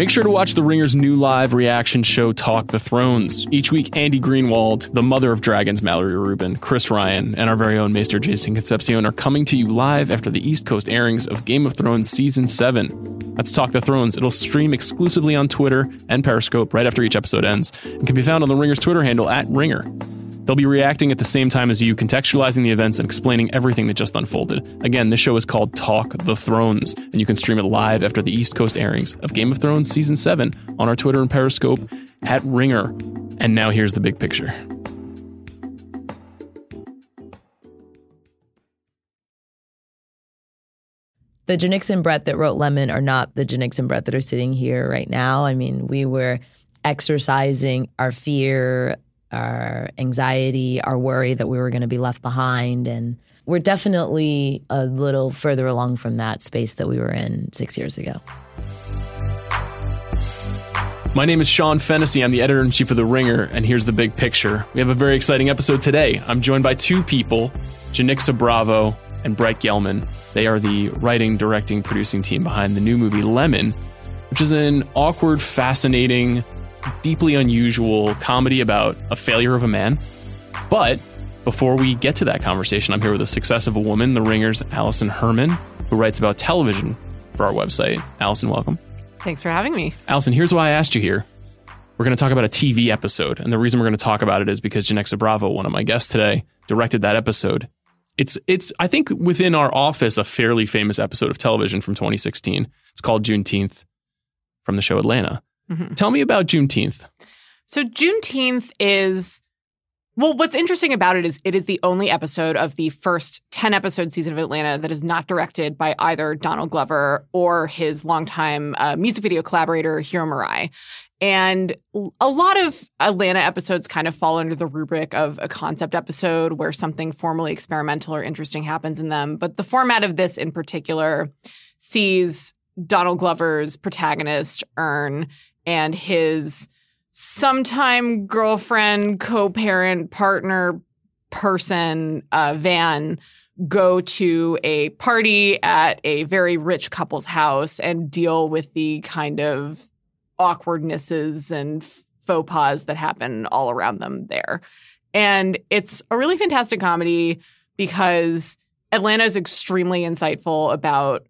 Make sure to watch The Ringer's new live reaction show, Talk the Thrones. Each week, Andy Greenwald, the mother of dragons, Mallory Rubin, Chris Ryan, and our very own Maester Jason Concepcion are coming to you live after the East Coast airings of Game of Thrones Season 7. That's Talk the Thrones. It'll stream exclusively on Twitter and Periscope right after each episode ends and can be found on The Ringer's Twitter handle at Ringer. They'll be reacting at the same time as you, contextualizing the events and explaining everything that just unfolded. Again, this show is called Talk the Thrones, and you can stream it live after the East Coast airings of Game of Thrones Season 7 on our Twitter and Periscope at Ringer. And now here's the big picture. the Janicza and Brett that wrote Lemon are not the Janicza and Brett that are sitting here right now. I mean, we were exercising our fear, our anxiety, our worry that we were going to be left behind. And we're definitely a little further along from that space that we were in six years ago. My name is Sean Fennessey. I'm the editor in chief of The Ringer, and here's the big picture. We have a very exciting episode today. I'm joined by two people, Janicza Bravo and Brett Gelman. They are the writing, directing, producing team behind the new movie Lemon, which is an awkward, fascinating, deeply unusual comedy about a failure of a man. But before we get to that conversation, I'm here with the success of a woman, The Ringer's Alison Herman, who writes about television for our website. Alison, welcome. Thanks for having me. Alison, here's why I asked you here. We're going to talk about a TV episode. And the reason we're going to talk about it is because Janicza Bravo, one of my guests today, directed that episode. It's, it's, I think within our office, a fairly famous episode of television from 2016. It's called Juneteenth from the show Atlanta. Mm-hmm. Tell me about Juneteenth. So Juneteenth is well, what's interesting about it is it is the only episode of the first 10 episode season of Atlanta that is not directed by either Donald Glover or his longtime uh, music video collaborator, Hiro Murai. And a lot of Atlanta episodes kind of fall under the rubric of a concept episode where something formally experimental or interesting happens in them. But the format of this in particular sees Donald Glover's protagonist, Earn, and his sometime girlfriend, co parent, partner, person, uh, Van go to a party at a very rich couple's house and deal with the kind of awkwardnesses and faux pas that happen all around them there. And it's a really fantastic comedy because Atlanta is extremely insightful about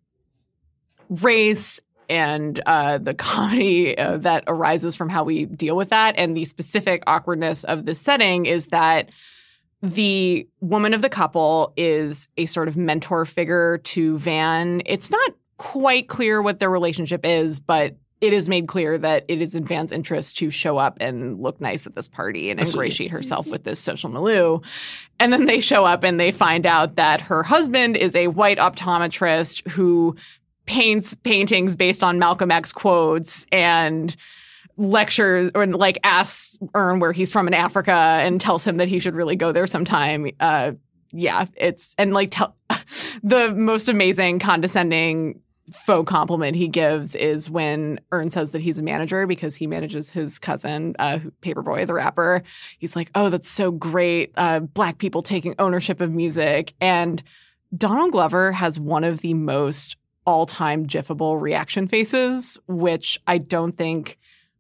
race and uh, the comedy uh, that arises from how we deal with that. And the specific awkwardness of this setting is that the woman of the couple is a sort of mentor figure to Van. It's not quite clear what their relationship is, but it is made clear that it is in Van's interest to show up and look nice at this party and ingratiate herself with this social milieu. And then they show up and they find out that her husband is a white optometrist who paints paintings based on Malcolm X quotes and lectures or like asks Earn where he's from in Africa and tells him that he should really go there sometime. Uh, yeah, it's and like tell the most amazing condescending faux compliment he gives is when Earn says that he's a manager because he manages his cousin, uh, Paperboy, the rapper. He's like, "Oh, that's so great! Uh, black people taking ownership of music." And Donald Glover has one of the most all-time jiffable reaction faces, which I don't think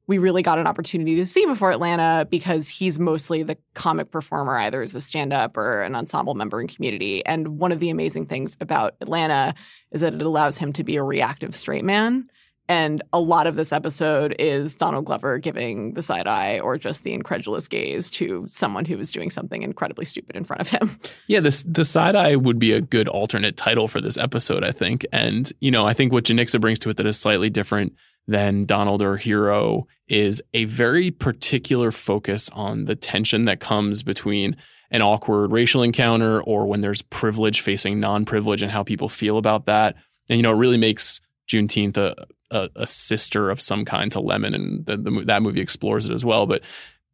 we really got an opportunity to see before Atlanta because he's mostly the comic performer, either as a stand up or an ensemble member in community. And one of the amazing things about Atlanta is that it allows him to be a reactive straight man. And a lot of this episode is Donald Glover giving the side eye or just the incredulous gaze to someone who is doing something incredibly stupid in front of him. Yeah, this the side eye would be a good alternate title for this episode, I think. And, you know, I think what Janicza brings to it that is slightly different than Donald or Hiro is a very particular focus on the tension that comes between an awkward racial encounter or when there's privilege facing non-privilege and how people feel about that. And you know, it really makes Juneteenth a, a, a sister of some kind to Lemon, and the, the, that movie explores it as well. But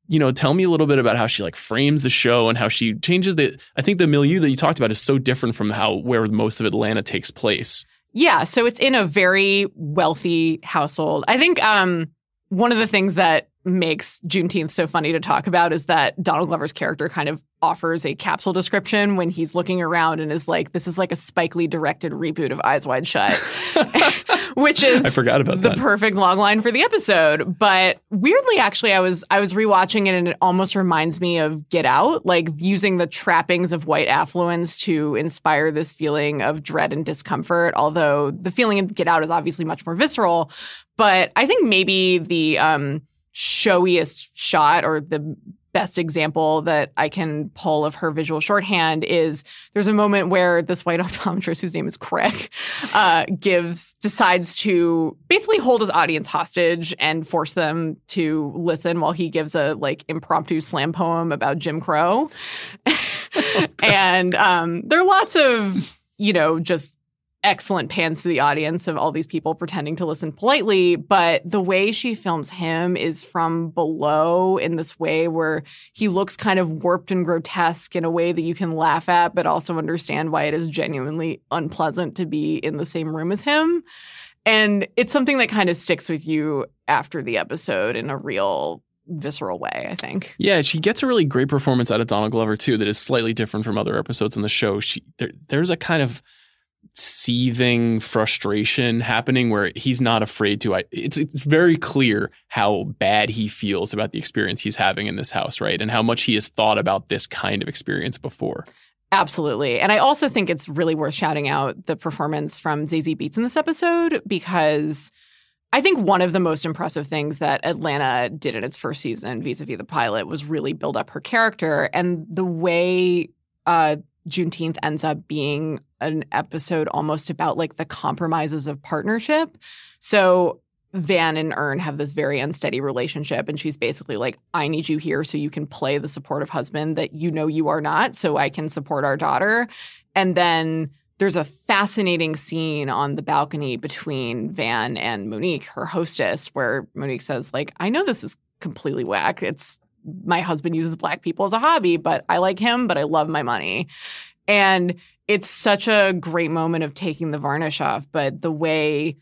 you know, tell me a little bit about how she like frames the show and how she changes the. I think the milieu that you talked about is so different from how where most of Atlanta takes place. Yeah, so it's in a very wealthy household. I think um, one of the things that makes Juneteenth so funny to talk about is that Donald Glover's character kind of offers a capsule description when he's looking around and is like, "This is like a Spike Lee directed reboot of Eyes Wide Shut," which is I forgot about the that. perfect long line for the episode. But weirdly, actually, I was I was rewatching it and it almost reminds me of Get Out, like using the trappings of white affluence to inspire this feeling of dread and discomfort. Although the feeling in Get Out is obviously much more visceral, but I think maybe the um, showiest shot or the best example that I can pull of her visual shorthand is there's a moment where this white optometrist whose name is Craig uh, gives decides to basically hold his audience hostage and force them to listen while he gives a like impromptu slam poem about Jim Crow. and um, there are lots of you know just excellent pans to the audience of all these people pretending to listen politely, but the way she films him is from below in this way where he looks kind of warped and grotesque in a way that you can laugh at, but also understand why it is genuinely unpleasant to be in the same room as him. And it's something that kind of sticks with you after the episode in a real visceral way, I think. Yeah, she gets a really great performance out of Donald Glover too that is slightly different from other episodes in the show. She there, there's a kind of seething frustration happening where he's not afraid to. It's it's very clear how bad he feels about the experience he's having in this house, right? And how much he has thought about this kind of experience before. Absolutely. And I also think it's really worth shouting out the performance from Zazie Beetz in this episode because I think one of the most impressive things that Atlanta did in its first season vis-a-vis the pilot was really build up her character and the way uh, Juneteenth ends up being an episode almost about like the compromises of partnership. So Van and Earn have this very unsteady relationship, and she's basically like, I need you here so you can play the supportive husband that you know you are not, so I can support our daughter. And then there's a fascinating scene on the balcony between Van and Monique, her hostess, where Monique says, like, I know this is completely whack. It's my husband uses black people as a hobby, but I like him, but I love my money. And it's such a great moment of taking the varnish off. But the way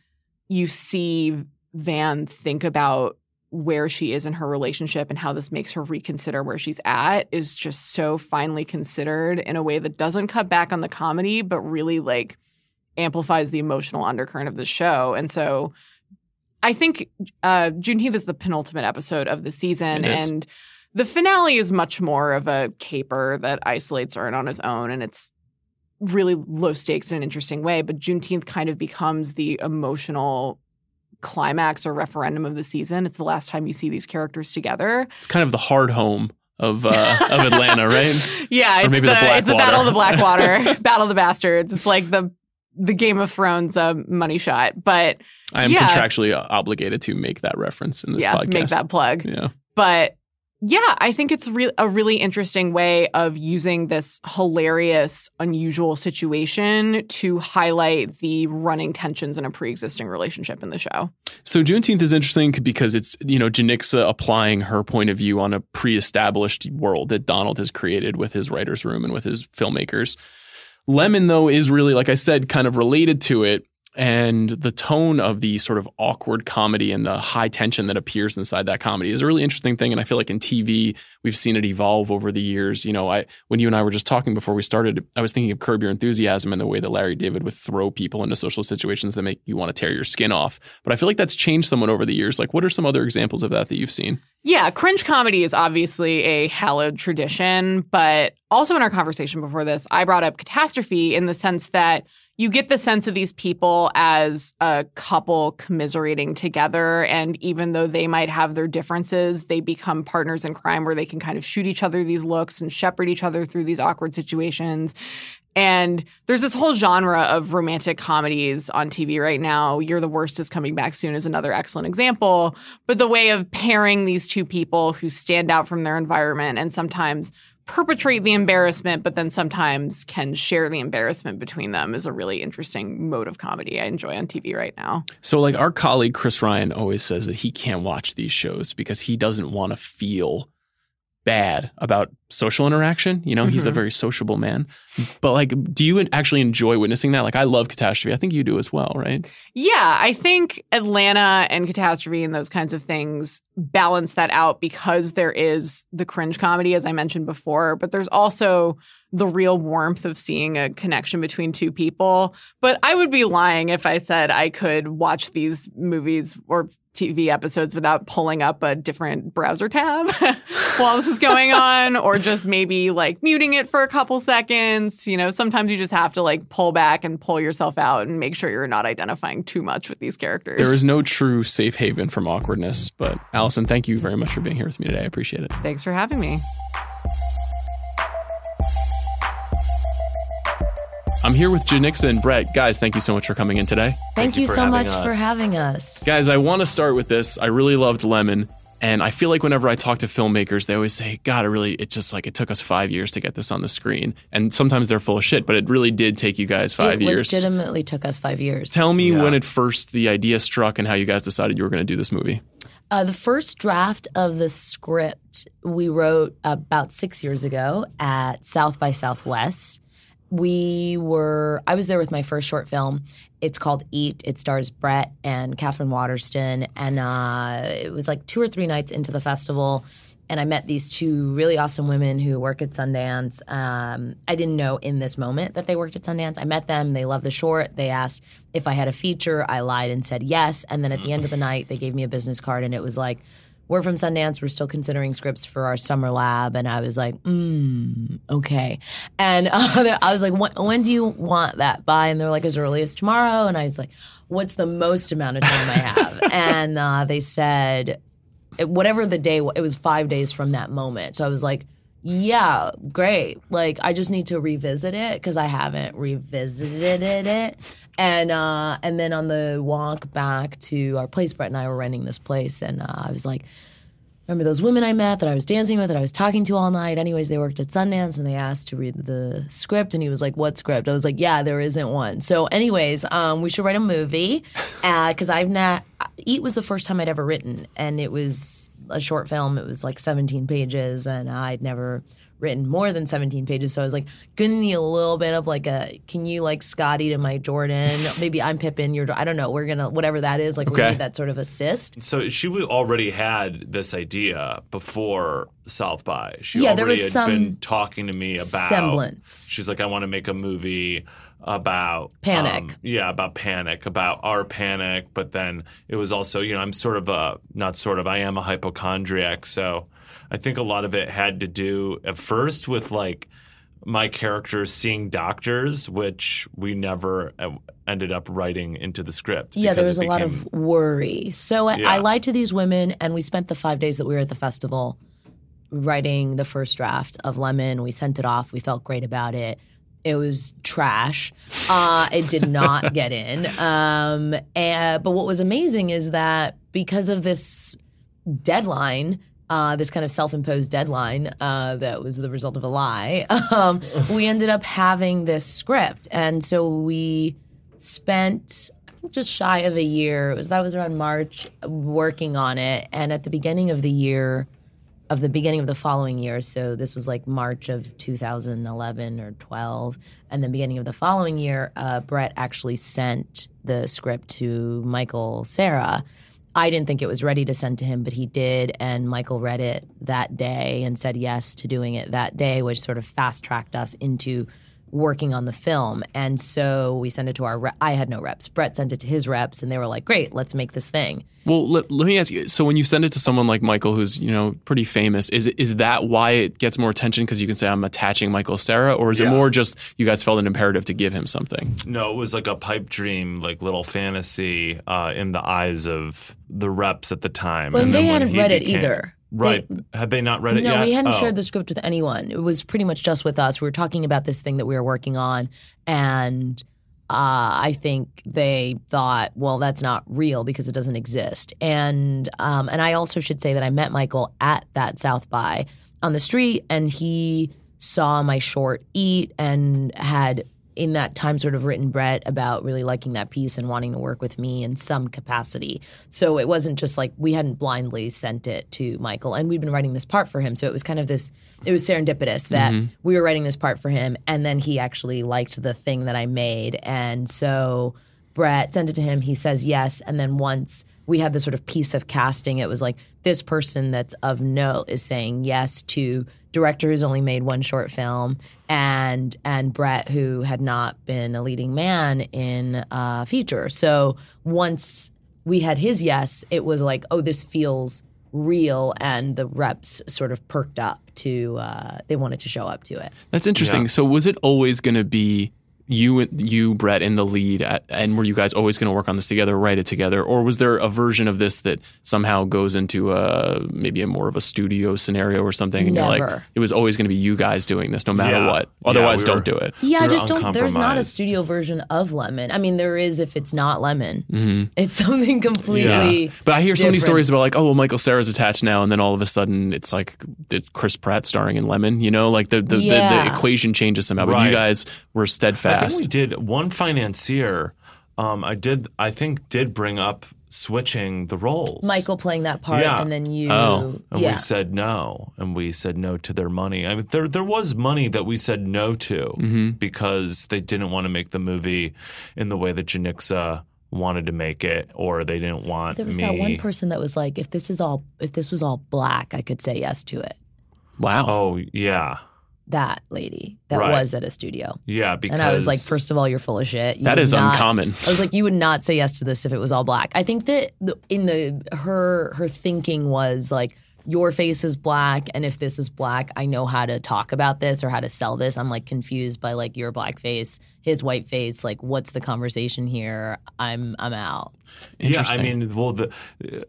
you see Van think about where she is in her relationship and how this makes her reconsider where she's at is just so finely considered in a way that doesn't cut back on the comedy, but really like amplifies the emotional undercurrent of the show. And so I think uh, Juneteenth is the penultimate episode of the season. And the finale is much more of a caper that isolates Earn on his own. And it's really low stakes in an interesting way. But Juneteenth kind of becomes the emotional climax or referendum of the season. It's the last time you see these characters together. It's kind of the hard home of uh, of Atlanta, right? Yeah, Or it's maybe the, the it's the Battle of the Blackwater. Blackwater, Battle of the Bastards. It's like the the Game of Thrones uh, money shot. But I am Yeah. contractually obligated to make that reference in this yeah, podcast. make that plug. Yeah. But yeah, I think it's re- a really interesting way of using this hilarious, unusual situation to highlight the running tensions in a pre-existing relationship in the show. So Juneteenth is interesting because it's you know Janicza applying her point of view on a pre-established world that Donald has created with his writers' room and with his filmmakers. Lemon though is really like I said kind of related to it and the tone of the sort of awkward comedy and the high tension that appears inside that comedy is a really interesting thing and I feel like in TV we've seen it evolve over the years. You know, I when you and I were just talking before we started, I was thinking of Curb Your Enthusiasm and the way that Larry David would throw people into social situations that make you want to tear your skin off. But I feel like that's changed somewhat over the years. Like, what are some other examples of that that you've seen? Yeah, cringe comedy is obviously a hallowed tradition, but also in our conversation before this, I brought up catastrophe in the sense that you get the sense of these people as a couple commiserating together. And even though they might have their differences, they become partners in crime where they can kind of shoot each other these looks and shepherd each other through these awkward situations. And there's this whole genre of romantic comedies on TV right now. You're the Worst is coming back soon is another excellent example. But the way of pairing these two people who stand out from their environment and sometimes perpetrate the embarrassment, but then sometimes can share the embarrassment between them is a really interesting mode of comedy I enjoy on TV right now. So, like our colleague Chris Ryan always says that he can't watch these shows because he doesn't want to feel bad about social interaction. You know, he's a Mhm. very sociable man. But like, do you actually enjoy witnessing that? Like, I love Catastrophe. I think you do as well, right? Yeah, I think Atlanta and Catastrophe and those kinds of things balance that out because there is the cringe comedy, as I mentioned before, but there's also the real warmth of seeing a connection between two people. But I would be lying if I said I could watch these movies or TV episodes without pulling up a different browser tab while this is going on, or just maybe like muting it for a couple seconds. You know, sometimes you just have to like pull back and pull yourself out and make sure you're not identifying too much with these characters. There is no true safe haven from awkwardness. But Alison, thank you very much for being here with me today. I appreciate it. Thanks for having me. I'm here with Janicza and Brett. Guys, thank you so much for coming in today. Thank, you you, so much us. for having us. Guys, I want to start with this. I really loved Lemon. And I feel like whenever I talk to filmmakers, they always say, God, it really, it just like, it took us five years to get this on the screen. And sometimes they're full of shit, but it really did take you guys five it years. legitimately took us five years. Tell me Yeah. when it first, the idea struck and how you guys decided you were going to do this movie. Uh, the first draft of the script we wrote about six years ago at South by Southwest. We were, I was there with my first short film. It's called Eat. It stars Brett and Katherine Waterston. And uh, it was like two or three nights into the festival. And I met these two really awesome women who work at Sundance. Um, I didn't know in this moment that they worked at Sundance. I met them. They loved the short. They asked if I had a feature. I lied and said yes. And then at the end of the night, they gave me a business card, and it was like, "We're from Sundance. We're still considering scripts for our summer lab." And I was like, "Mm, okay." And uh, I was like, when, "When do you want that by?" And they're like, "As early as tomorrow." And I was like, "What's the most amount of time I have?" and uh, they said whatever the day it was five days from that moment so i was like yeah great like i just need to revisit it because i haven't revisited it and uh and then on the walk back to our place brett and i were renting this place and uh, i was like remember those women I met that I was dancing with that I was talking to all night. Anyways, they worked at Sundance and they asked to read the script and he was like, "What script?" I was like, "Yeah, there isn't one." So, anyways, um, we should write a movie because I've not. Eat was the first time I'd ever written, and it was a short film. It was like 17 pages, and I'd never written more than 17 pages. So I was like, gonna need a little bit of like a, can you like Scottie to my Jordan? Maybe I'm Pippen, you're, I don't know. We're gonna, whatever that is, like we need that sort of assist. So she already had this idea before South by. She Yeah, there was had some been talking to me about semblance. She's like, I want to make a movie about Panic. um, yeah, about panic, about our panic. But then it was also, you know, I'm sort of a not sort of. I am a hypochondriac, so I think a lot of it had to do at first with like my characters seeing doctors, which we never uh, ended up writing into the script. Yeah, there was it a lot of worry. So I, Yeah. I lied to these women, and we spent the five days that we were at the festival writing the first draft of Lemon. We sent it off. We felt great about it. It was trash. Uh, it did not get in. Um, and, but what was amazing is that because of this deadline, uh, this kind of self-imposed deadline uh, that was the result of a lie, um, we ended up having this script, and so we spent I think just shy of a year. It was that was around March working on it, and at the beginning of the year, of the beginning of the following year. So this was like March of 2011 or 12, and the beginning of the following year, uh, Brett actually sent the script to Michael Cera. I didn't think it was ready to send to him, but he did, and Michael read it that day and said yes to doing it that day, which sort of fast tracked us into working on the film. And so we sent it to our. Re- I had no reps. Brett sent it to his reps, and they were like, "Great, let's make this thing." Well, let, let me ask you. So, when you send it to someone like Michael, who's you know pretty famous, is it, is that why it gets more attention? Because you can say I'm attaching Michael Cera, or is it more just you guys felt an imperative to give him something? No, it was like a pipe dream, like little fantasy uh, in the eyes of the reps at the time. Well, and they then hadn't he read it either. Right? Had they not read it no, yet? No, we hadn't Oh. shared the script with anyone. It was pretty much just with us. We were talking about this thing that we were working on, and uh, I think they thought, well, that's not real because it doesn't exist. And um, and I also should say that I met Michael at that South by on the street, and he saw my short eat and had in that time sort of written Brett about really liking that piece and wanting to work with me in some capacity. So it wasn't just like we hadn't blindly sent it to Michael and we'd been writing this part for him. So it was kind of this it was serendipitous that mm-hmm. we were writing this part for him and then he actually liked the thing that I made. And so Brett sent it to him. He says yes. And then once we had this sort of piece of casting, it was like this person that's of note is saying yes to director who's only made one short film and and Brett who had not been a leading man in a feature. So once we had his yes, it was like, oh, this feels real and the reps sort of perked up to uh, they wanted to show up to it. That's interesting. Yeah. So was it always going to be you you Brett in the lead at, and were you guys always going to work on this together, write it together or was there a version of this that somehow goes into a maybe a more of a studio scenario or something and you're like Never. it was always going to be you guys doing this no matter Yeah. what. Yeah, Otherwise we don't do it. Yeah, We just don't. There's not a studio version of Lemon. I mean, there is if it's not Lemon. It's something completely. Mm-hmm. Yeah. But I hear so many stories about like, oh, well, Michael Cera's attached now, and then all of a sudden it's like it's Chris Pratt starring in Lemon. You know, like the the, the, Yeah. the equation changes somehow. But you guys were I think we did one financier. Um, I did. I think did bring up switching the roles. Michael playing that part, Yeah. and then you. Oh. and yeah. we said no, and we said no to their money. I mean, there there was money that we said no to Mm-hmm. because they didn't want to make the movie in the way that Janicza wanted to make it, or they didn't want to. there was me. that one person that was like, if this is all, if this was all black, I could say yes to it. wow. oh yeah, That lady that Right. was at a studio, yeah. Because and I was like, first of all, you're full of shit. You that is not- uncommon. I was like, you would not say yes to this if it was all black. I think that in the her her thinking was like, your face is black, and if this is black, I know how to talk about this or how to sell this. I'm like confused by like your black face, his white face. Like, what's the conversation here? I'm I'm out. Yeah, I mean, well, the uh,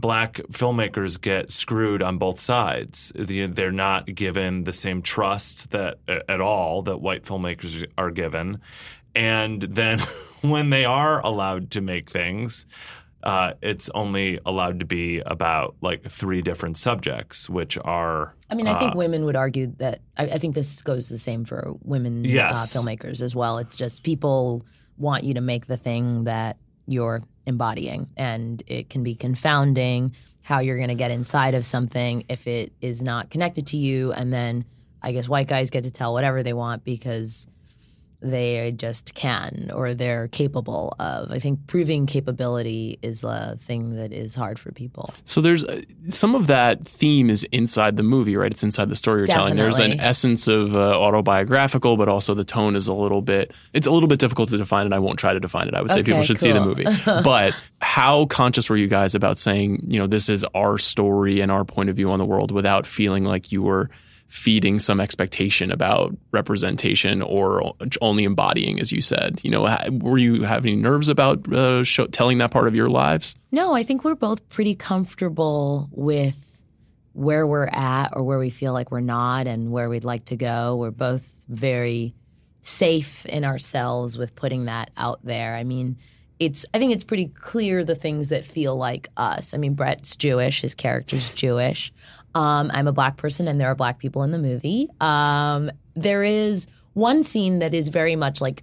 black filmmakers get screwed on both sides. They're not given the same trust that uh, at all that white filmmakers are given, and then when they are allowed to make things. Uh, it's only allowed to be about like three different subjects, which are I mean, I think uh, women would argue that. I, I think this goes the same for women Yes. uh, filmmakers as well. It's just people want you to make the thing that you're embodying, and it can be confounding how you're going to get inside of something if it is not connected to you. And then I guess white guys get to tell whatever they want because they just can or they're capable of. I think proving capability is a thing that is hard for people. So there's uh, some of that theme is inside the movie, right? It's inside the story you're telling. There's an essence of uh, autobiographical, but also the tone is a little bit. It's a little bit difficult to define, and I won't try to define it. I would say Okay, people should see the movie. but how conscious were you guys about saying, you know, this is our story and our point of view on the world, without feeling like you were feeding some expectation about representation or only embodying, as you said? You know, were you having nerves about uh, show, telling that part of your lives? No, I think we're both pretty comfortable with where we're at or where we feel like we're not and where we'd like to go. We're both very safe in ourselves with putting that out there. I mean, it's I think it's pretty clear the things that feel like us. I mean, Brett's Jewish, his character's Jewish. Um, I'm a black person and there are black people in the movie. Um, there is one scene that is very much like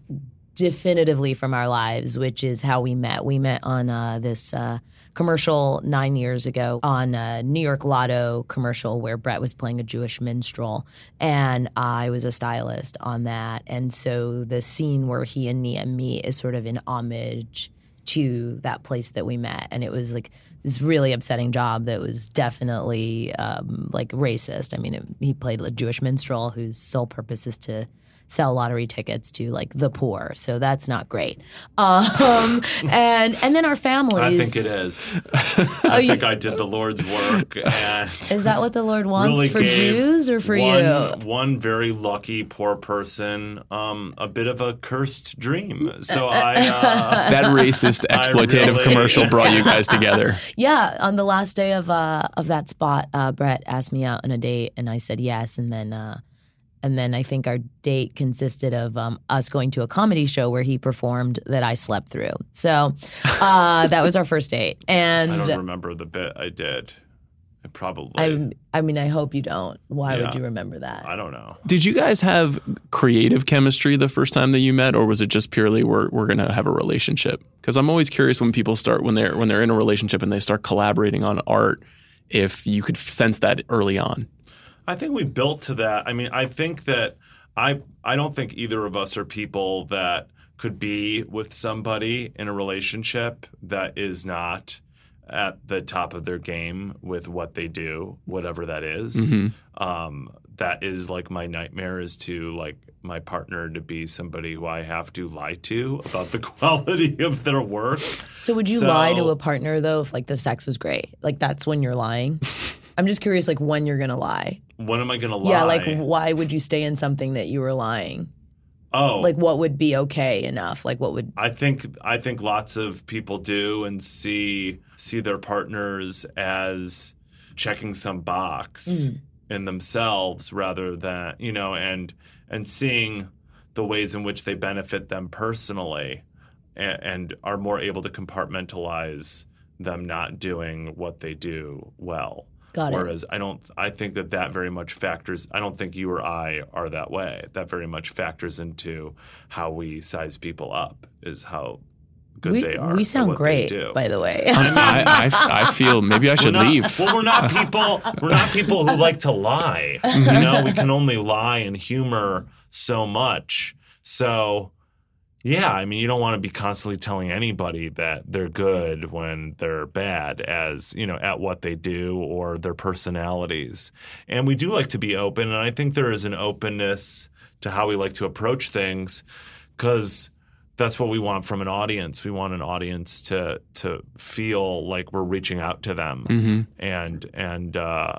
definitively from our lives, which is how we met. We met on uh, this uh, commercial nine years ago on a New York Lotto commercial where Brett was playing a Jewish minstrel, and I was a stylist on that. And so the scene where he and Nia meet is sort of an homage to that place that we met, and it was like this really upsetting job that was definitely um, like racist. I mean, it, he played a Jewish minstrel whose sole purpose is to sell lottery tickets to like the poor. So that's not great. Um, and and then our families. I think it is. I you- think I did the Lord's work, and Is that what the Lord wants really for Jews or for one, you? One very lucky poor person um, a bit of a cursed dream. So I. Uh, that racist exploitative really- commercial brought you guys together. Yeah, on the last day of uh, of that spot, uh, Brett asked me out on a date, and I said yes. And then, uh, and then I think our date consisted of um, us going to a comedy show where he performed that I slept through. So uh, that was our first date, and I don't remember the bit I did. I probably. I I mean, I hope you don't. Why would you remember that? I don't know. Did you guys have creative chemistry the first time that you met, or was it just purely we're we're gonna have a relationship? Because I'm always curious when people start when they're when they're in a relationship and they start collaborating on art, if you could sense that early on. I think we built to that. I mean, I think that I I don't think either of us are people that could be with somebody in a relationship that is not at the top of their game with what they do, whatever that is. Um, that is like my nightmare is to like my partner to be somebody who I have to lie to about the quality of their work. So would you So- lie to a partner though if like the sex was great? Like that's when you're lying. I'm just curious, like when you're gonna lie. When am I going to lie? Yeah, like why would you stay in something that you were lying? oh, Like what would be okay enough? Like what would? I think I think lots of people do and see see their partners as checking some box mm. in themselves rather than you know and and seeing the ways in which they benefit them personally and, and are more able to compartmentalize them not doing what they do well. Got it. Whereas I don't, I think that that very much factors. I don't think you or I are that way. That very much factors into how we size people up. Is how good we, they are. we sound what they great, do. by the way. I, I, I feel maybe I should not- leave. Well, we're not people. We're not people who like to lie. Mm-hmm. You know, we can only lie and humor so much. So, yeah, I mean, you don't want to be constantly telling anybody that they're good when they're bad, as you know, at what they do or their personalities. And we do like to be open, and I think there is an openness to how we like to approach things, because that's what we want from an audience. We want an audience to to feel like we're reaching out to them hmm and and uh,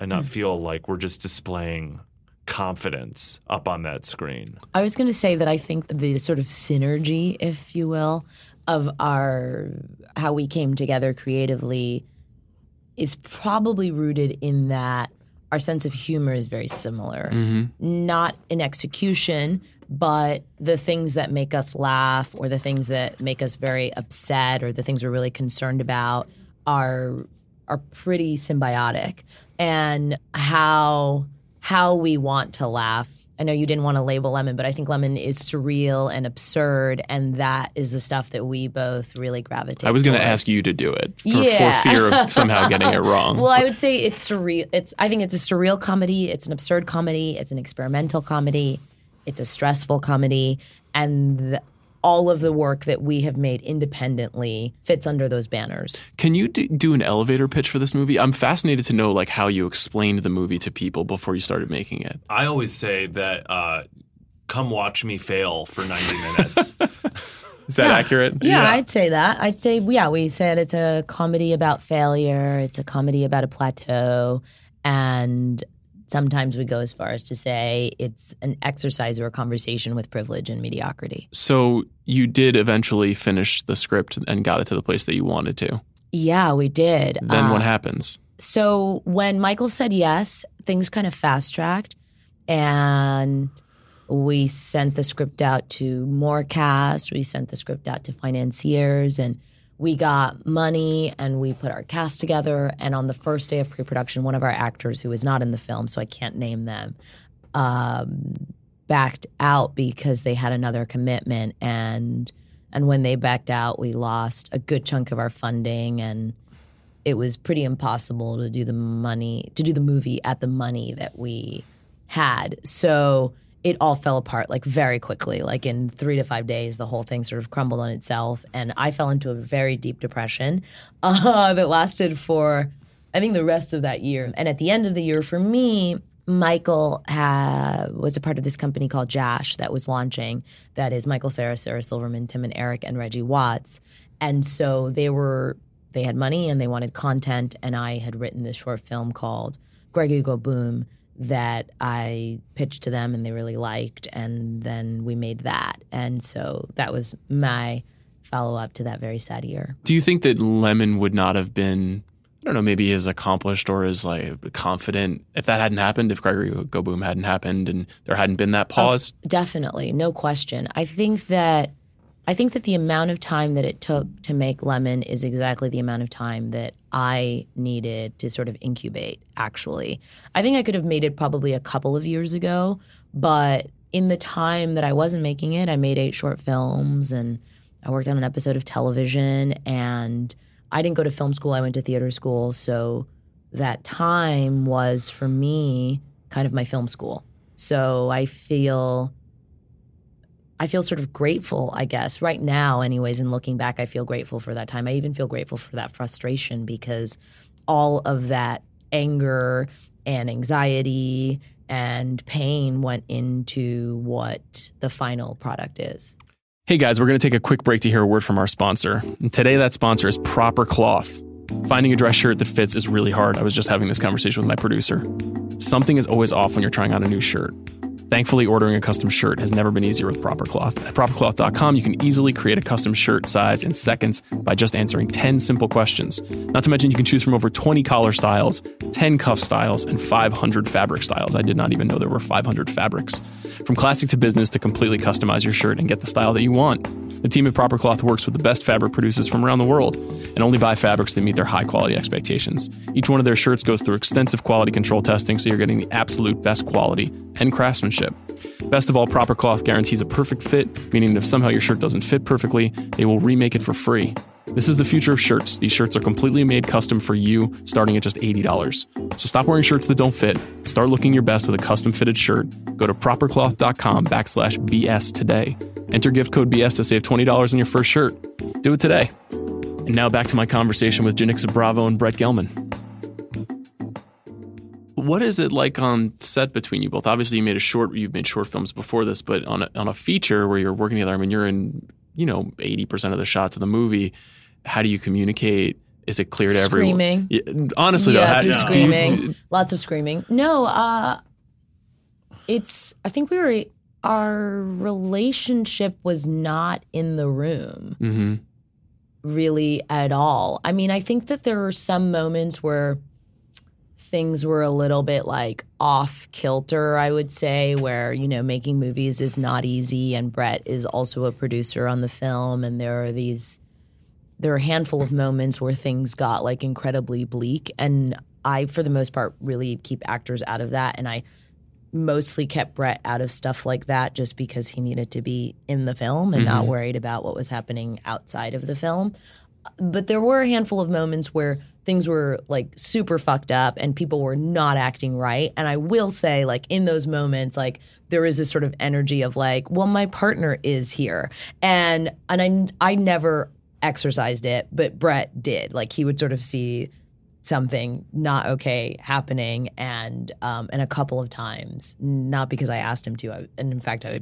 and not feel like we're just displaying confidence up on that screen. I was going to say that I think the sort of synergy, if you will, of our how we came together creatively is probably rooted in that our sense of humor is very similar. Mm-hmm. Not in execution, but the things that make us laugh or the things that make us very upset or the things we're really concerned about are are pretty symbiotic. And how how we want to laugh. I know you didn't want to label Lemon, but I think Lemon is surreal and absurd, and that is the stuff that we both really gravitate. To. I was going to ask you to do it for, Yeah. for fear of somehow getting it wrong. Well, I would say it's surreal. It's I think it's a surreal comedy. It's an absurd comedy. It's an experimental comedy. It's a stressful comedy, and the, all of the work that we have made independently fits under those banners. Can you do, do an elevator pitch for this movie? I'm fascinated to know like how you explained the movie to people before you started making it. I always say that uh, come watch me fail for 90 minutes. Is that accurate? Yeah, Yeah. I'd say that. I'd say yeah, we said it's a comedy about failure. It's a comedy about a plateau, and sometimes we go as far as to say it's an exercise or a conversation with privilege and mediocrity. So you did eventually finish the script and got it to the place that you wanted to. Yeah, we did. Then Uh, what happens? So when Michael said yes, things kind of fast tracked, and we sent the script out to more cast. We sent the script out to financiers, and we got money and we put our cast together. And on the first day of pre-production, one of our actors who was not in the film, so I can't name them, um, backed out because they had another commitment and. And when they backed out, we lost a good chunk of our funding, and it was pretty impossible to do the money to do the movie at the money that we had so it all fell apart like very quickly like in three to five days the whole thing sort of crumbled on itself and i fell into a very deep depression uh, that lasted for i think the rest of that year and at the end of the year for me Michael ha- was a part of this company called Jash that was launching. That is Michael Cera, Sarah Silverman, Tim and Eric, and Reggie Watts. And so they were they had money and they wanted content. And I had written this short film called Gregory Go Boom that I pitched to them and they really liked. And then we made that. And so that was my follow up to that very sad year. Do you think that Lemon would not have been, I don't know, maybe as accomplished or as like confident if that hadn't happened, if Gregory Go Boom hadn't happened and there hadn't been that pause? Definitely, no question. I think that I think that the amount of time that it took to make Lemon is exactly the amount of time that I needed to sort of incubate, actually. I think I could have made it probably a couple of years ago, but in the time that I wasn't making it, I made eight short films and I worked on an episode of television. And I didn't go to film school, I went to theater school. So that time was for me kind of my film school. So I feel I feel sort of grateful, I guess, right now, anyways, and looking back, I feel grateful for that time. I even feel grateful for that frustration because all of that anger and anxiety and pain went into what the final product is. Hey guys, we're going to take a quick break to hear a word from our sponsor. And today, that sponsor is Proper Cloth. Finding a dress shirt that fits is really hard. I was just having this conversation with my producer. Something is always off when you're trying on a new shirt. Thankfully, ordering a custom shirt has never been easier with Proper Cloth. At propercloth.com, you can easily create a custom shirt size in seconds by just answering 10 simple questions. Not to mention, you can choose from over 20 collar styles, 10 cuff styles, and 500 fabric styles. I did not even know there were 500 fabrics. From classic to business to completely customize your shirt and get the style that you want. The team at Proper Cloth works with the best fabric producers from around the world and only buy fabrics that meet their high quality expectations. Each one of their shirts goes through extensive quality control testing, so you're getting the absolute best quality and craftsmanship. Best of all, Proper Cloth guarantees a perfect fit, meaning that if somehow your shirt doesn't fit perfectly, they will remake it for free. This is the future of shirts. These shirts are completely made custom for you, starting at just $80. So stop wearing shirts that don't fit. Start looking your best with a custom fitted shirt. Go to propercloth.com backslash BS today. Enter gift code BS to save $20 on your first shirt. Do it today. And now back to my conversation with Janicza Bravo and Brett Gelman. What is it like on set between you both? Obviously, you made a short. You've made short films before this, but on a, on a feature where you're working together, I mean, you're in you know eighty percent of the shots of the movie. How do you communicate? Is it clear to Screaming. everyone? Yeah, honestly, yeah, though, through how, you- screaming, lots of screaming. No, uh, it's. I think we were. Our relationship was not in the room Mhm. really at all. I mean, I think that there are some moments where things were a little bit like off kilter, I would say, where, you know, making movies is not easy. And Brett is also a producer on the film. And there are these, there are a handful of moments where things got like incredibly bleak. And I, for the most part, really keep actors out of that. And I mostly kept Brett out of stuff like that just because he needed to be in the film and not mm-hmm. worried about what was happening outside of the film. But there were a handful of moments where things were like super fucked up and people were not acting right. And I will say, like, in those moments, like, there is this sort of energy of like, well, my partner is here. And and I I never exercised it, but Brett did. Like he would sort of see something not okay happening and um, and a couple of times not because I asked him to I, and in fact I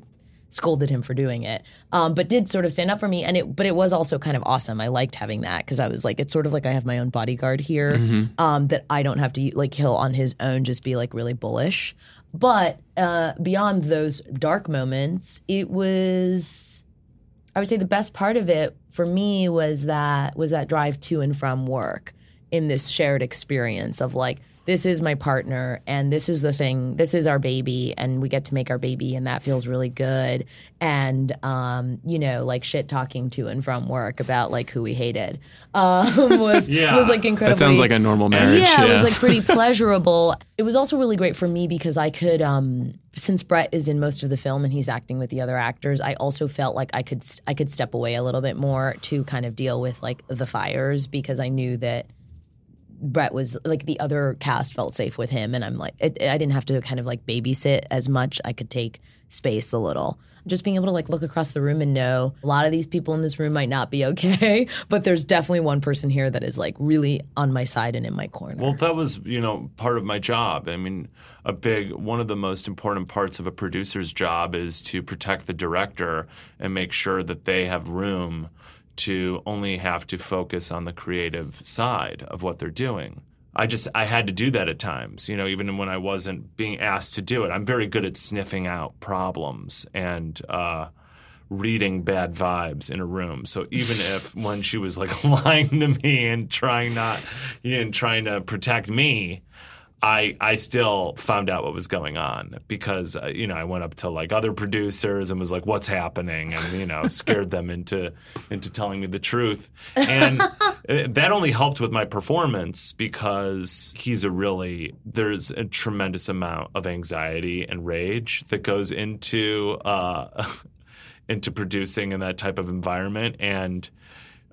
scolded him for doing it um, but did sort of stand up for me. And it but it was also kind of awesome. I liked having that because I was like it's sort of like I have my own bodyguard here um, that I don't have to like he'll on his own just be like really bullish. But uh, beyond those dark moments it was I would say the best part of it for me was that was that drive to and from work in this shared experience of like this is my partner and this is the thing this is our baby and we get to make our baby and that feels really good and um you know like shit talking to and from work about like who we hated um was Yeah. was like incredible. That sounds like a normal marriage. yeah, it was like pretty pleasurable. It was also really great for me because I could, um, since Brett is in most of the film and he's acting with the other actors, I also felt like I could I could step away a little bit more to kind of deal with like the fires because I knew that Brett was like the other cast felt safe with him, and I'm like it, I didn't have to kind of like babysit as much. I could take space a little. Just being able to like look across the room and know a lot of these people in this room might not be okay, but there's definitely one person here that is like really on my side and in my corner. Well, that was, you know, part of my job. I mean, a big one of the most important parts of a producer's job is to protect the director and make sure that they have room to only have to focus on the creative side of what they're doing. I just I had to do that at times, you know, even when I wasn't being asked to do it. I'm very good at sniffing out problems and uh reading bad vibes in a room. So even if when she was like lying to me and trying not and trying to protect me, I I still found out what was going on because uh, you know I went up to like other producers and was like, "What's happening?" and you know scared them into into telling me the truth, and uh, that only helped with my performance because he's a really there's a tremendous amount of anxiety and rage that goes into uh, into producing in that type of environment, and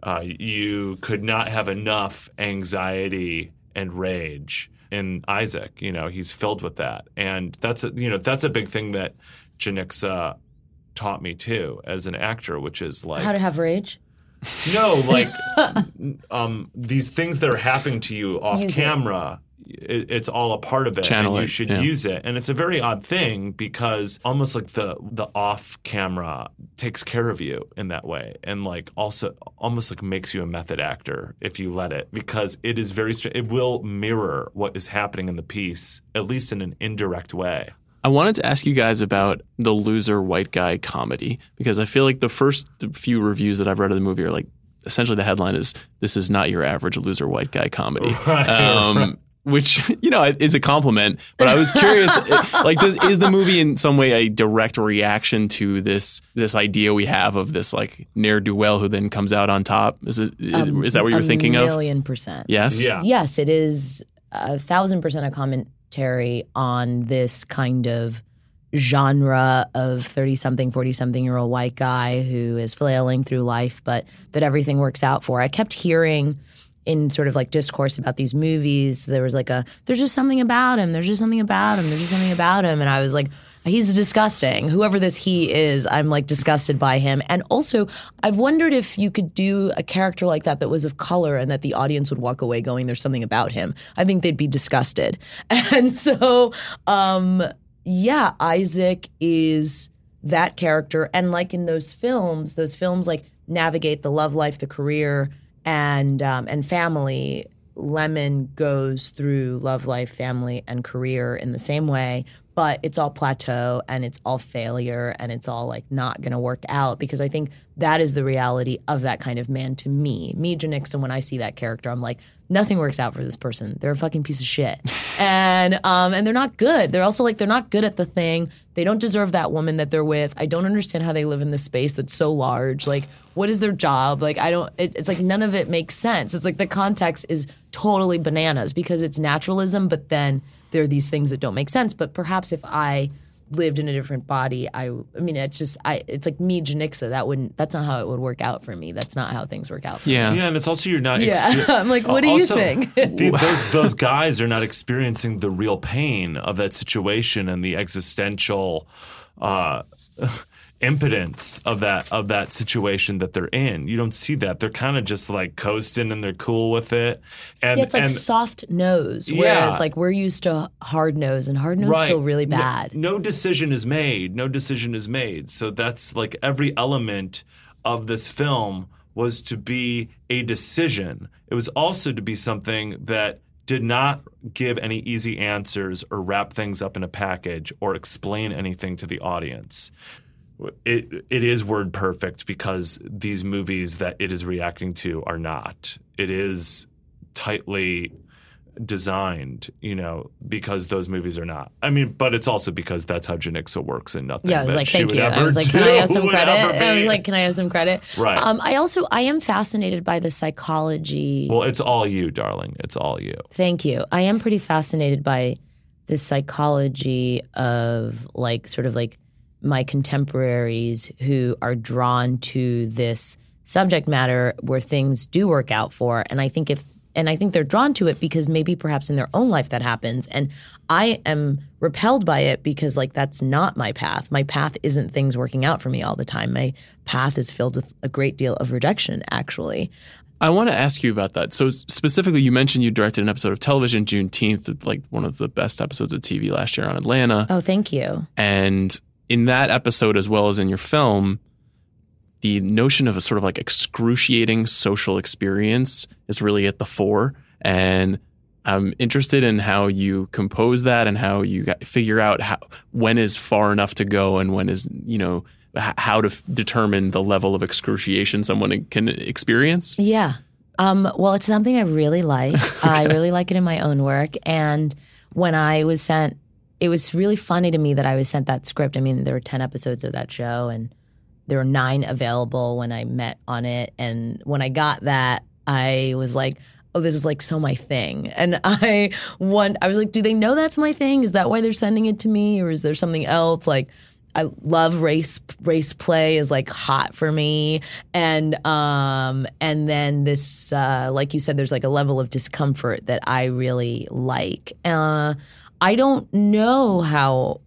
uh, you could not have enough anxiety and rage in Isaac. You know, he's filled with that, and that's a, you know that's a big thing that Janicza taught me too as an actor, which is like How to have rage? no, like um, these things that are happening to you off camera. It, it's all a part of it, Channel and you should yeah. use it. And it's a very odd thing because almost like the the off camera takes care of you in that way, and like also almost like makes you a method actor if you let it, because it is very it will mirror what is happening in the piece, at least in an indirect way. I wanted to ask you guys about the loser white guy comedy because I feel like the first few reviews that I've read of the movie are like essentially the headline is "This is not your average loser white guy comedy," um, which you know is a compliment. But I was curious, like, does is the movie in some way a direct reaction to this this idea we have of this like ne'er do well who then comes out on top? Is it is Um, that what you're a thinking of? million percent. Yes. Yeah. Yes, it is a thousand percent a commentary on this kind of genre of 30 something, 40 something year old white guy who is flailing through life, but that everything works out for. I kept hearing in sort of like discourse about these movies, there was like a, there's just something about him, there's just something about him, there's just something about him. And I was like, He's disgusting. Whoever this he is, I'm like disgusted by him. And also, I've wondered if you could do a character like that that was of color and that the audience would walk away going, there's something about him. I think they'd be disgusted. And so, um, yeah, Isaac is that character. And like in those films, those films like navigate the love life, the career, and um, and family. Lemon goes through love life, family, and career in the same way, but it's all plateau and it's all failure and it's all like not going to work out because I think that is the reality of that kind of man to me. Me, Janicza, when I see that character, I'm like, nothing works out for this person. They're a fucking piece of shit, and um, and they're not good. They're also like they're not good at the thing. They don't deserve that woman that they're with. I don't understand how they live in this space that's so large. Like, what is their job? Like, I don't. It, it's like none of it makes sense. It's like the context is totally bananas because it's naturalism, but then there are these things that don't make sense. But perhaps if I lived in a different body, I I mean it's just I it's like me Janicza. That wouldn't that's not how it would work out for me. That's not how things work out for me. Yeah. Yeah, and it's also you're not. Yeah. exper- I'm like, what do you think? the- those those guys are not experiencing the real pain of that situation and the existential uh, impotence of that of that situation that they're in. You don't see that. They're kind of just like coasting and they're cool with it. And Yeah, it's like and soft nose, Yeah. whereas like we're used to hard nose, and hard nose feel really No- bad. No, decision is made. No decision is made. So that's like every element of this film was to be a decision. It was also to be something that did not give any easy answers or wrap things up in a package or explain anything to the audience. It it is word perfect because these movies that it is reacting to are not. It is tightly designed, you know, because those movies are not. I mean, but it's also because that's how Janicza works and nothing. Yeah, I was like, thank you. I was like, can I have some credit? I was like, can I have some credit? Right. Um, I also I am fascinated by the psychology. well, it's all you, darling. It's all you. Thank you. I am pretty fascinated by the psychology of like sort of like my contemporaries who are drawn to this subject matter where things do work out for and I think if and I think they're drawn to it because maybe perhaps in their own life that happens and I am repelled by it because like that's not my path. My path isn't things working out for me all the time. My path is filled with a great deal of rejection actually. I want to ask you about that. So specifically, you mentioned you directed an episode of television Juneteenth, like one of the best episodes of TV last year on Atlanta. Oh, thank you. And in that episode, as well as in your film, the notion of a sort of like excruciating social experience is really at the fore. And I'm interested in how you compose that and how you figure out how, when is far enough to go and when is, you know, how to f- determine the level of excruciation someone can experience. Yeah. Um, well, it's something I really like. I really like it in my own work. And when I was sent, it was really funny to me that I was sent that script. I mean, there were 10 episodes of that show and there were nine available when I met on it. And when I got that, I was like, oh, this is like so my thing. And I want, I was like, do they know that's my thing? Is that why they're sending it to me? Or is there something else? Like, I love race race play is like hot for me and um and then this uh like you said there's like a level of discomfort that I really like uh I don't know how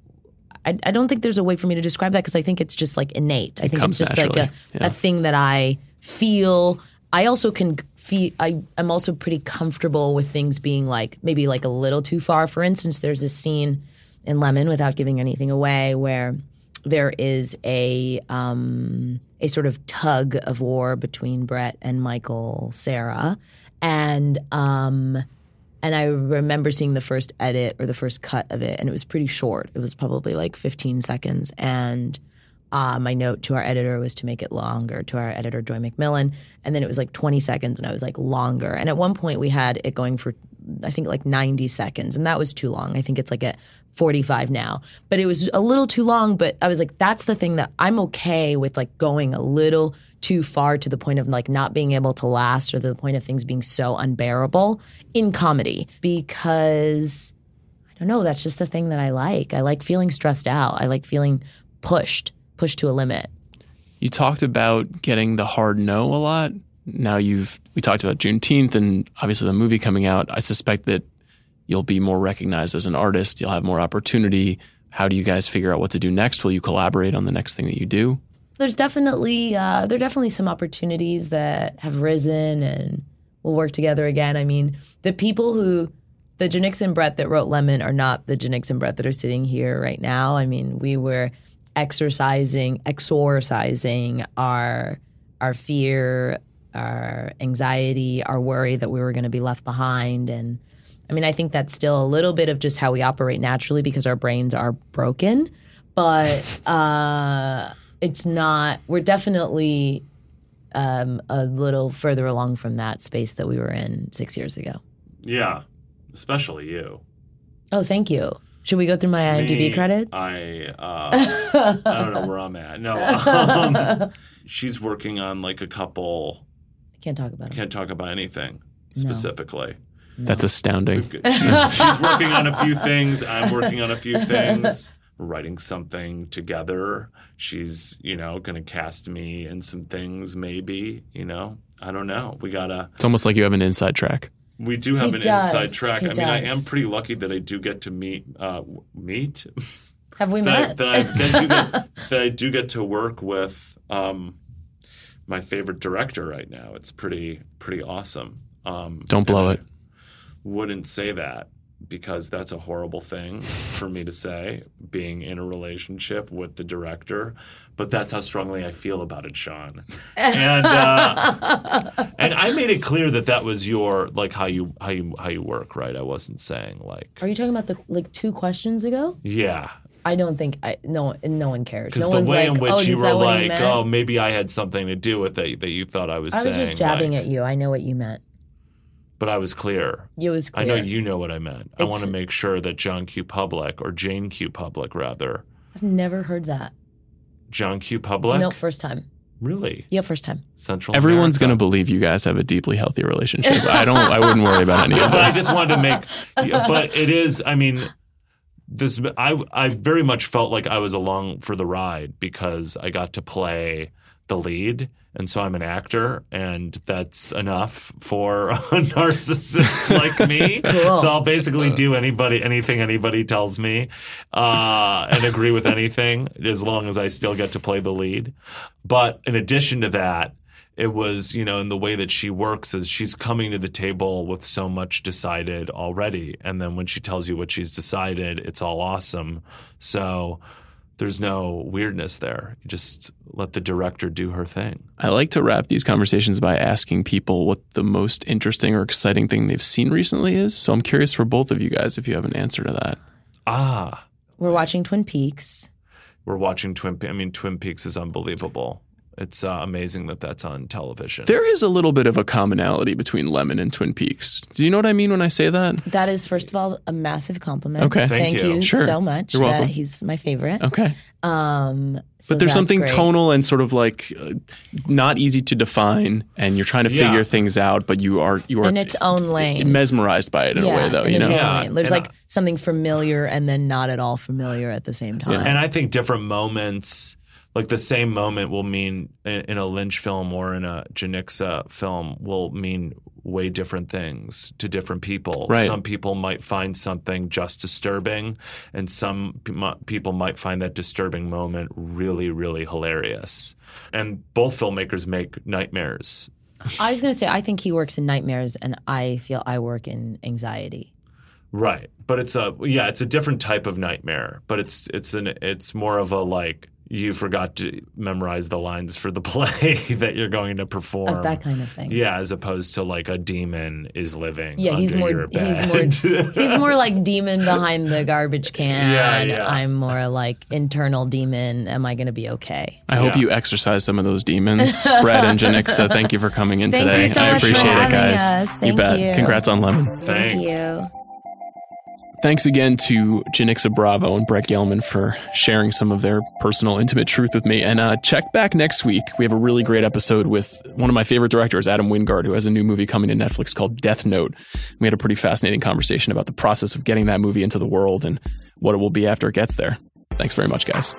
I, I don't think there's a way for me to describe that because I think it's just like innate. I think it's just like a, yeah. a thing that I feel. I also can feel. I, I'm also pretty comfortable with things being like maybe like a little too far. For instance, there's a scene in Lemon, without giving anything away, where there is a um, a sort of tug of war between Brett and Michael Cera, and um, and I remember seeing the first edit or the first cut of it, and it was pretty short. It was probably like 15 seconds. And uh, my note to our editor was to make it longer, to our editor, Joi McMillon. And then it was like 20 seconds, and I was like, longer. And at one point, we had it going for, I think, like 90 seconds, and that was too long. I think it's like at 45 now. But it was a little too long, but I was like, that's the thing that I'm okay with, like going a little too far to the point of like not being able to last or the point of things being so unbearable in comedy because I don't know, that's just the thing that I like. I like feeling stressed out. I like feeling pushed, pushed to a limit. You talked about getting the hard no a lot. Now you've we talked about Juneteenth and obviously the movie coming out. I suspect that you'll be more recognized as an artist. You'll have more opportunity. How do you guys figure out what to do next? Will you collaborate on the next thing that you do? There's definitely uh, there are definitely some opportunities that have risen and we'll work together again. I mean, the people who the Janicza and Brett that wrote Lemon are not the Janicza and Brett that are sitting here right now. I mean, we were exercising, exorcising our our fear, our anxiety, our worry that we were going to be left behind. And I mean, I think that's still a little bit of just how we operate naturally because our brains are broken. But uh, it's not, we're definitely um, a little further along from that space that we were in six years ago. Yeah, especially you. Oh, thank you. Should we go through my IMDb Me, credits? I uh, I don't know where I'm at. No, um, she's working on like a couple. I can't talk about it. Can't talk about anything specifically. That's astounding. She's, she's working on a few things. I'm working on a few things. We're writing something together. She's, you know, going to cast me in some things, maybe. You know, I don't know. We gotta. It's almost like you have an inside track. We do have He an does. inside track. He I mean, I am pretty lucky that I do get to meet uh, meet Have we that, I, met? that, I, that, I do get, that I do get to work with um, my favorite director right now. It's pretty pretty awesome. Um, Don't blow it. Wouldn't say that because that's a horrible thing for me to say. Being in a relationship with the director, but that's how strongly I feel about it, Sean. And uh, and I made it clear that that was your like how you how you how you work, right? I wasn't saying like Are you talking about the like two questions ago? yeah. I don't think I no no one cares. Because No the one's way like, in which oh, you were that what he like, oh, maybe I had something to do with it that you thought I was I was saying. just jabbing like- at you. I know what you meant. But I was clear. It was clear. I know you know what I meant. I want to make sure that John Q. Public or Jane Q. Public rather. I've never heard that. John Q. Public? No, first time. Really? Yeah, first time. Central Everyone's going to believe you guys have a deeply healthy relationship. I don't. I wouldn't worry about any of of but I just wanted to make. but it is. I mean, this. I I very much felt like I was along for the ride because I got to play the lead, and so I'm an actor, and that's enough for a narcissist like me. Cool. So I'll basically do anybody anything anybody tells me, uh, and agree with anything as long as I still get to play the lead. But in addition to that it was you know in the way that she works is she's coming to the table with so much decided already and then when she tells you what she's decided it's all awesome so there's no weirdness there you just let the director do her thing I like to wrap these conversations by asking people what the most interesting or exciting thing they've seen recently is. So I'm curious for both of you guys if you have an answer to that. ah We're watching Twin Peaks. we're watching twin Pe- i mean twin peaks is unbelievable it's uh, amazing that that's on television. There is a little bit of a commonality between Lemon and Twin Peaks. Do you know what I mean when I say that? That is, first of all, a massive compliment. Okay. Thank you. you Sure. so much. You're that welcome. he's my favorite. Okay. Um, so But there's something great. tonal and sort of like uh, not easy to define, and you're trying to Yeah. figure things out, but you are you are in its own lane. mesmerized by it in a way, though. in You know, own Yeah, lane. There's and like something familiar and then not at all familiar at the same time. And I think different moments, like the same moment, will mean in, in a Lynch film or in a Janicza film, will mean way different things to different people. Right. Some people might find something just disturbing, and some pe- people might find that disturbing moment really, really hilarious. And both filmmakers make nightmares. I was going to say, I think he works in nightmares, and I feel I work in anxiety. Right. But it's a yeah, it's a different type of nightmare. But it's it's an it's more of a like you forgot to memorize the lines for the play that you're going to perform. Of that kind of thing. Yeah, as opposed to like a demon is living. Yeah, he's more your he's more he's more like demon behind the garbage can. Yeah, yeah. I'm more like internal demon. Am I going to be okay? I hope you exercise some of those demons, Brett and Janicza. Thank you for coming in Thank today. you so I much for appreciate it, guys. us. you Thank bet. you. Congrats on Lemon. Thanks. Thank you. Thanks again to Janicza Bravo and Brett Gelman for sharing some of their personal, intimate truth with me. And uh, check back next week. We have a really great episode with one of my favorite directors, Adam Wingard, who has a new movie coming to Netflix called Death Note. We had a pretty fascinating conversation about the process of getting that movie into the world and what it will be after it gets there. Thanks very much, guys.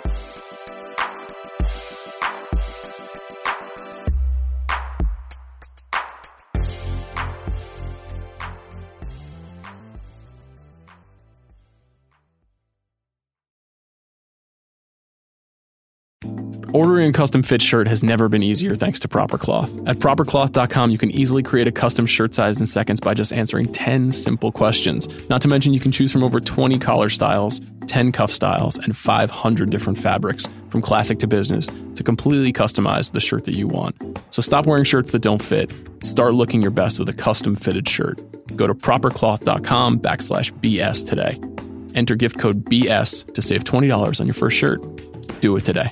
Ordering a custom fit shirt has never been easier thanks to Proper Cloth. At propercloth.com, you can easily create a custom shirt size in seconds by just answering 10 simple questions. Not to mention, you can choose from over 20 collar styles, 10 cuff styles, and 500 different fabrics, from classic to business, to completely customize the shirt that you want. So stop wearing shirts that don't fit. Start looking your best with a custom fitted shirt. Go to propercloth.com backslash BS today. Enter gift code BS to save $20 on your first shirt. Do it today.